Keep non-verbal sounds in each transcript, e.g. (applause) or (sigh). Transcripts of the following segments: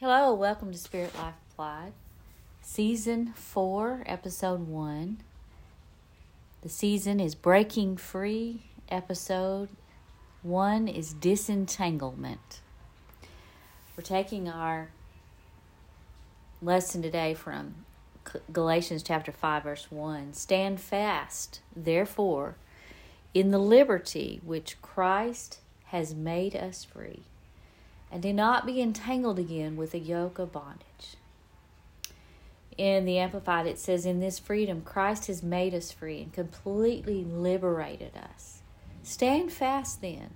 Hello, welcome to Spirit Life Applied, Season 4, Episode 1. The season is Breaking Free, Episode 1 is Disentanglement. We're taking our lesson today from Galatians chapter 5, verse 1. Stand fast, therefore, in the liberty which Christ has made us free and do not be entangled again with a yoke of bondage. In the Amplified, it says, In this freedom, Christ has made us free and completely liberated us. Stand fast then,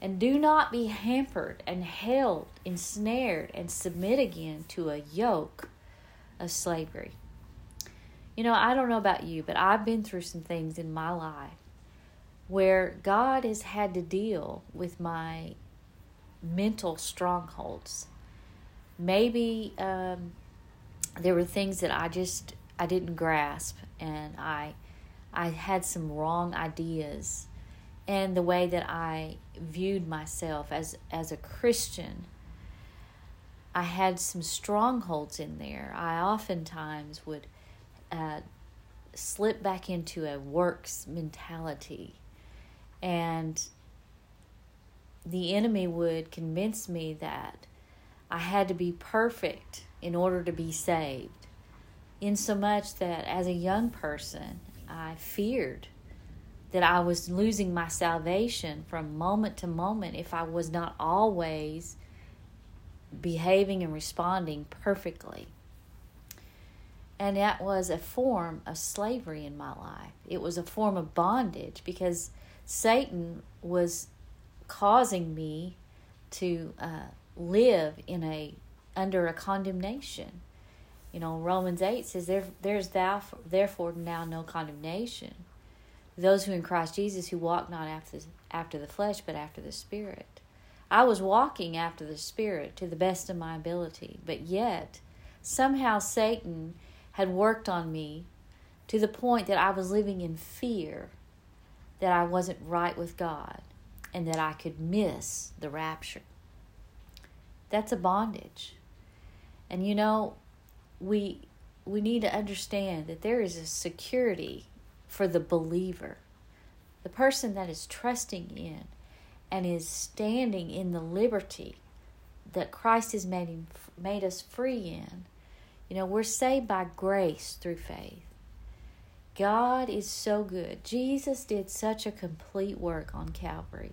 and do not be hampered and held, ensnared, and submit again to a yoke of slavery. You know, I don't know about you, but I've been through some things in my life where God has had to deal with my mental strongholds. Maybe um, there were things that I just I didn't grasp, and I I had some wrong ideas, and the way that I viewed myself as as a Christian. I had some strongholds in there. I oftentimes would uh, slip back into a works mentality, and the enemy would convince me that I had to be perfect in order to be saved. In so much that as a young person, I feared that I was losing my salvation from moment to moment if I was not always behaving and responding perfectly. And that was a form of slavery in my life. It was a form of bondage because Satan was causing me to uh, live in a under a condemnation. You know, Romans eight says there there's thou therefore now no condemnation. Those who in Christ Jesus who walk not after after the flesh but after the spirit. I was walking after the spirit to the best of my ability, but yet somehow Satan had worked on me to the point that I was living in fear that I wasn't right with God and that I could miss the rapture. That's a bondage. And you know, we we need to understand that there is a security for the believer. The person that is trusting in and is standing in the liberty that Christ has made him, made us free in. You know, we're saved by grace through faith. God is so good. Jesus did such a complete work on Calvary.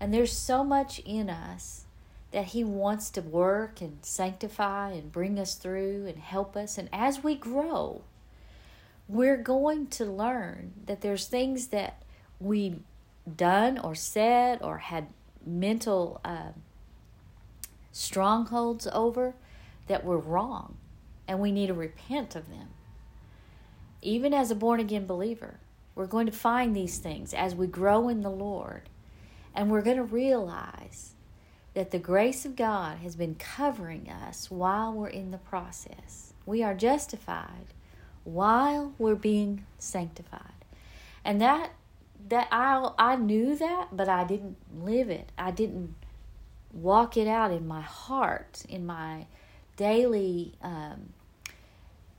And there's so much in us that He wants to work and sanctify and bring us through and help us. And as we grow, we're going to learn that there's things that we done or said or had mental uh, strongholds over that were wrong and we need to repent of them even as a born again believer we're going to find these things as we grow in the lord and we're going to realize that the grace of God has been covering us while we're in the process. We are justified while we're being sanctified. And that that I I knew that, but I didn't live it. I didn't walk it out in my heart, in my daily um,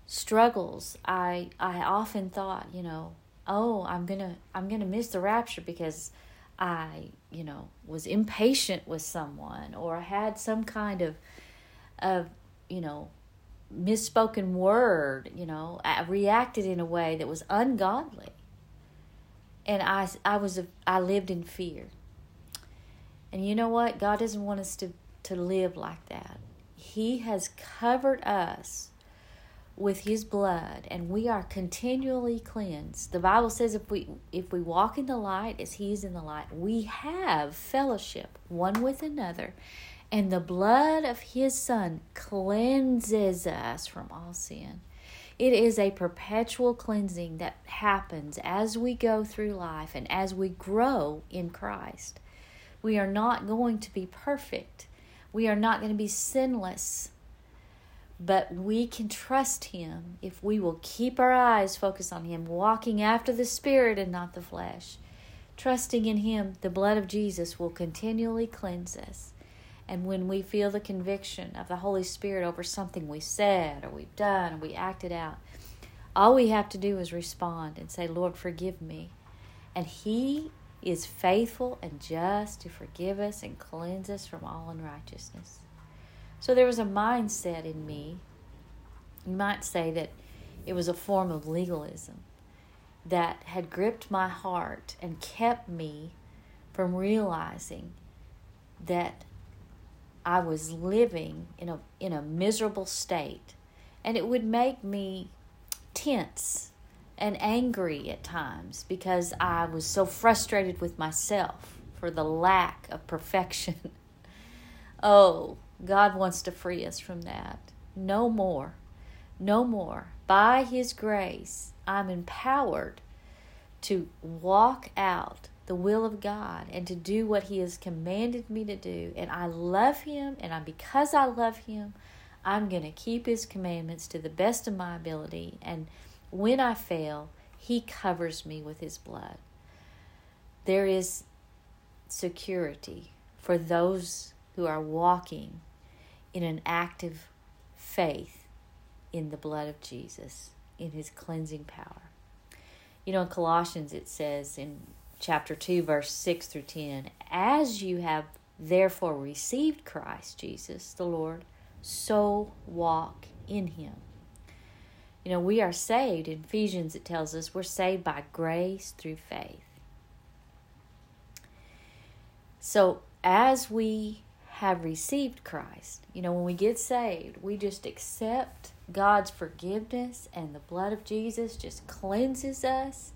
struggles. I I often thought, you know, oh, I'm gonna I'm gonna miss the rapture because I, you know, was impatient with someone or I had some kind of of, you know, misspoken word, you know, I reacted in a way that was ungodly. And I I was I lived in fear. And you know what? God doesn't want us to to live like that. He has covered us with his blood and we are continually cleansed. The Bible says if we if we walk in the light as he is in the light, we have fellowship one with another. And the blood of his son cleanses us from all sin. It is a perpetual cleansing that happens as we go through life and as we grow in Christ. We are not going to be perfect. We are not going to be sinless but we can trust Him if we will keep our eyes focused on Him, walking after the Spirit and not the flesh. Trusting in Him, the blood of Jesus will continually cleanse us. And when we feel the conviction of the Holy Spirit over something we said or we've done or we acted out, all we have to do is respond and say, Lord, forgive me. And He is faithful and just to forgive us and cleanse us from all unrighteousness. So there was a mindset in me. You might say that it was a form of legalism that had gripped my heart and kept me from realizing that I was living in a in a miserable state and it would make me tense and angry at times because I was so frustrated with myself for the lack of perfection. (laughs) oh, God wants to free us from that. No more. No more. By His grace, I'm empowered to walk out the will of God and to do what He has commanded me to do. And I love Him, and I, because I love Him, I'm going to keep His commandments to the best of my ability. And when I fail, He covers me with His blood. There is security for those who are walking in an active faith in the blood of Jesus, in His cleansing power. You know, in Colossians it says in chapter 2, verse 6 through 10. As you have therefore received Christ Jesus, the Lord, so walk in him. You know, we are saved. In Ephesians, it tells us we're saved by grace through faith. So, as we have received Christ, you know, when we get saved, we just accept God's forgiveness, and the blood of Jesus just cleanses us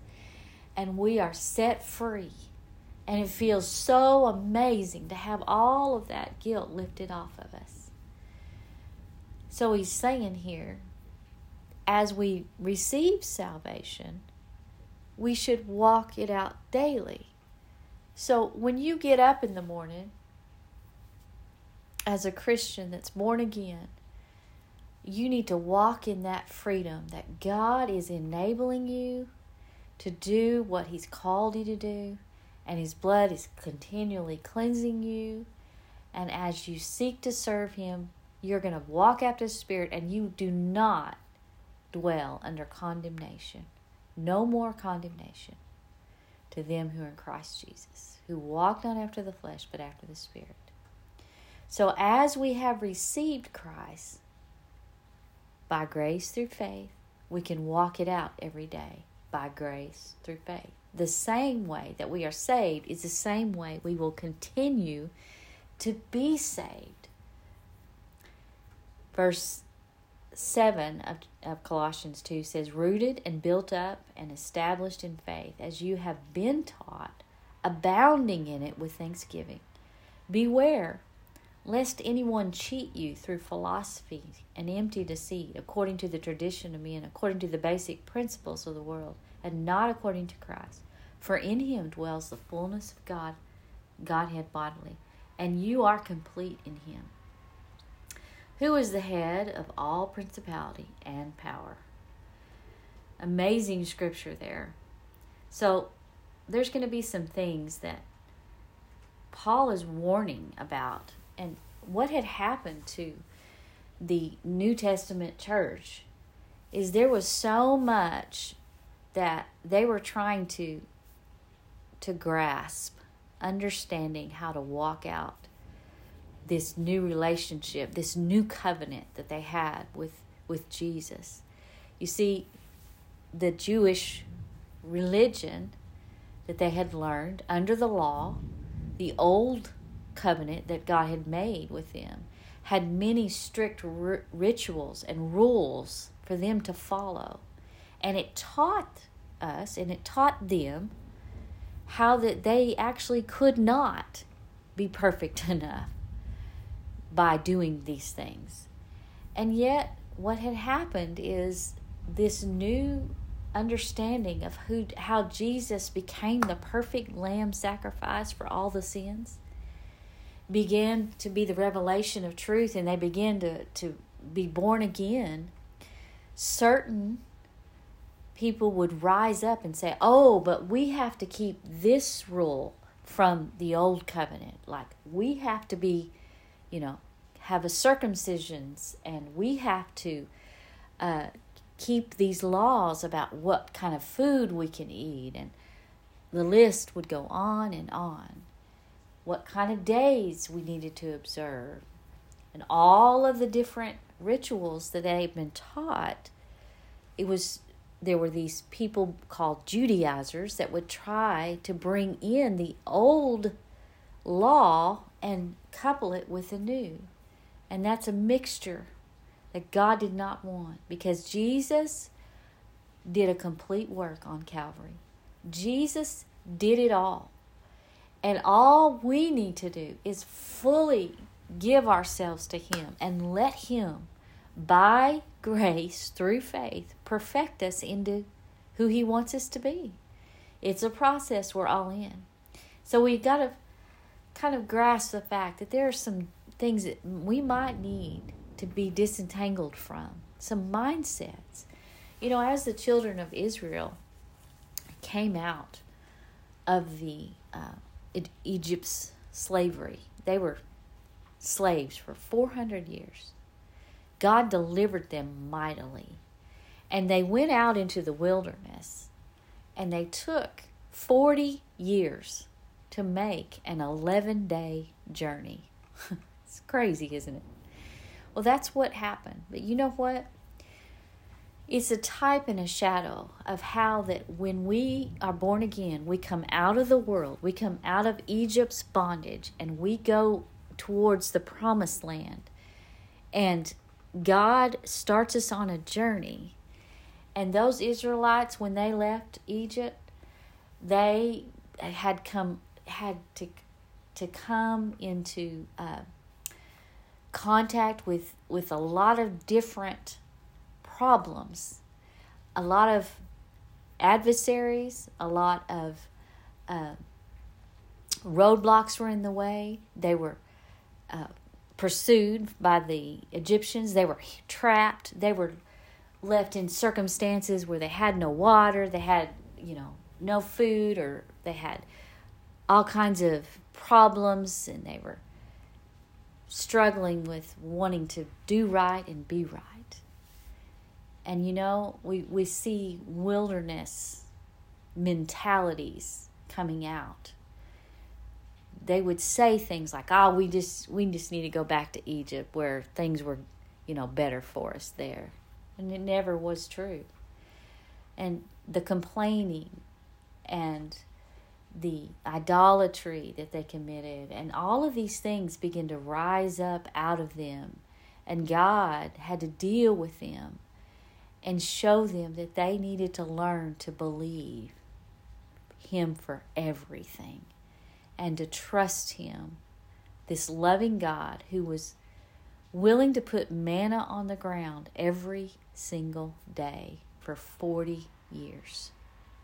and we are set free. And it feels so amazing to have all of that guilt lifted off of us. So he's saying here, as we receive salvation, we should walk it out daily. So when you get up in the morning as a Christian that's born again, you need to walk in that freedom that God is enabling you to do what He's called you to do, and His blood is continually cleansing you. And as you seek to serve Him, you're going to walk after the Spirit, and you do not dwell under condemnation. No more condemnation to them who are in Christ Jesus, who walk not after the flesh, but after the Spirit. So, as we have received Christ by grace through faith, we can walk it out every day by grace through faith. The same way that we are saved is the same way we will continue to be saved. Verse 7 of, of Colossians 2 says, Rooted and built up and established in faith, as you have been taught, abounding in it with thanksgiving. Beware lest anyone cheat you through philosophy and empty deceit, according to the tradition of men, according to the basic principles of the world, and not according to Christ. For in him dwells the fullness of God, Godhead bodily, and you are complete in him. Who is the head of all principality and power? Amazing scripture there. So, there's going to be some things that Paul is warning about and what had happened to the New Testament church is there was so much that they were trying to to grasp understanding how to walk out this new relationship this new covenant that they had with with Jesus. You see the Jewish religion that they had learned under the law the old covenant that God had made with them had many strict r- rituals and rules for them to follow. And it taught us and it taught them how that they actually could not be perfect (laughs) enough by doing these things. And yet, what had happened is this new understanding of who how Jesus became the perfect lamb sacrifice for all the sins began to be the revelation of truth and they began to, to be born again, certain people would rise up and say, Oh, but we have to keep this rule from the old covenant. Like we have to be, you know, have a circumcisions and we have to uh, keep these laws about what kind of food we can eat and the list would go on and on what kind of days we needed to observe and all of the different rituals that they had been taught it was there were these people called Judaizers that would try to bring in the old law and couple it with the new. And that's a mixture that God did not want because Jesus did a complete work on Calvary. Jesus did it all. And all we need to do is fully give ourselves to Him and let Him, by grace through faith, perfect us into who He wants us to be. It's a process we're all in. So we've got to kind of grasp the fact that there are some things that we might need to be disentangled from, some mindsets. You know, as the children of Israel came out of the uh, Egypt's slavery, they were slaves for 400 years. God delivered them mightily. And they went out into the wilderness and they took 40 years to make an 11 day journey. (laughs) it's crazy, isn't it? Well, that's what happened. But you know what? It's a type and a shadow of how that when we are born again, we come out of the world, we come out of Egypt's bondage, and we go towards the promised land. And God starts us on a journey. And those Israelites, when they left Egypt, they had come had to to come into uh, contact with with a lot of different problems, a lot of adversaries, a lot of uh, roadblocks were in the way. They were uh, pursued by the Egyptians. They were trapped. They were left in circumstances where they had no water. They had, you know, no food, or they had all kinds of problems, and they were struggling with wanting to do right and be right. And you know, we, we see wilderness mentalities coming out they would say things like, "Oh, we just we just need to go back to Egypt where things were, you know, better for us there." And it never was true. And the complaining and the idolatry that they committed and all of these things begin to rise up out of them and God had to deal with them and show them that they needed to learn to believe him for everything and to trust Him, this loving God who was willing to put manna on the ground every single day for 40 years.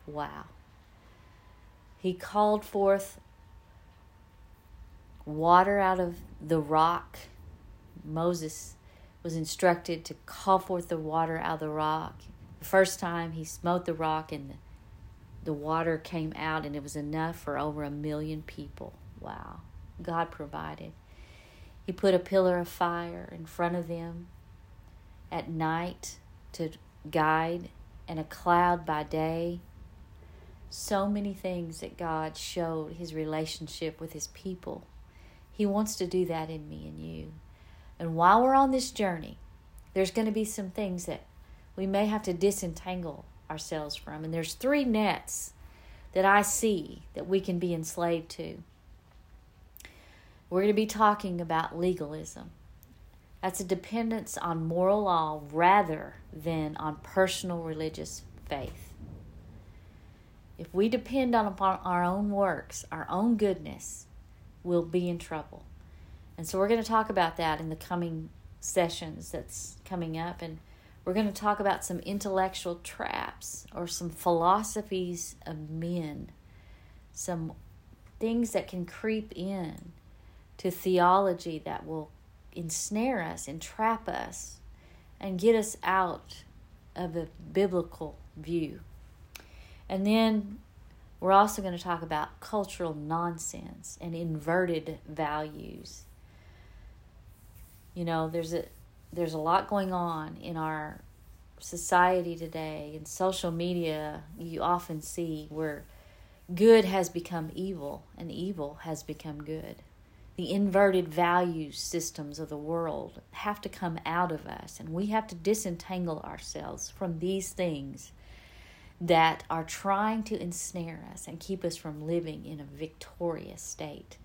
Wow. He called forth water out of the rock. Moses was instructed to call forth the water out of the rock. The first time he smote the rock and the the water came out and it was enough for over a million people. Wow. God provided. He put a pillar of fire in front of them at night to guide and a cloud by day. So many things that God showed his relationship with his people. He wants to do that in me and you. And while we're on this journey, there's going to be some things that we may have to disentangle ourselves from. And there's three nets that I see that we can be enslaved to. We're going to be talking about legalism. That's a dependence on moral law rather than on personal religious faith. If we depend on upon our own works, our own goodness, we'll be in trouble. And so we're going to talk about that in the coming sessions that's coming up and we're going to talk about some intellectual traps or some philosophies of men, some things that can creep in to theology that will ensnare us, entrap us, and get us out of a biblical view. And then we're also going to talk about cultural nonsense and inverted values. You know, there's a there's a lot going on in our society today in social media you often see where good has become evil and evil has become good. The inverted value systems of the world have to come out of us and we have to disentangle ourselves from these things that are trying to ensnare us and keep us from living in a victorious state.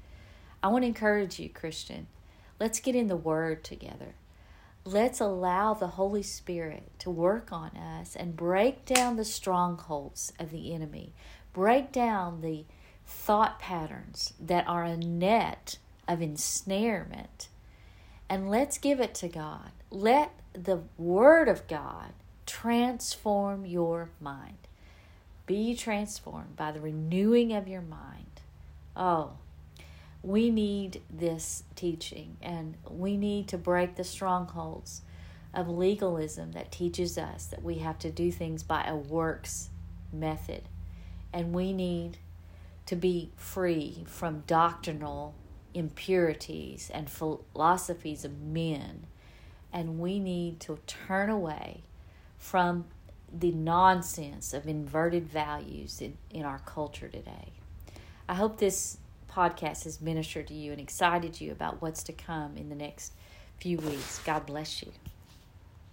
I want to encourage you christian let's get in the word together let's allow the Holy Spirit to work on us and break down the strongholds of the enemy, break down the thought patterns that are a net of ensnarement, and let's give it to God. Let the Word of God transform your mind. Be transformed by the renewing of your mind. Oh, we need this teaching and we need to break the strongholds of legalism that teaches us that we have to do things by a works method. And we need to be free from doctrinal impurities and philosophies of men. And we need to turn away from the nonsense of inverted values in, in our culture today. I hope this podcast has ministered to you and excited you about what's to come in the next few weeks. God bless you.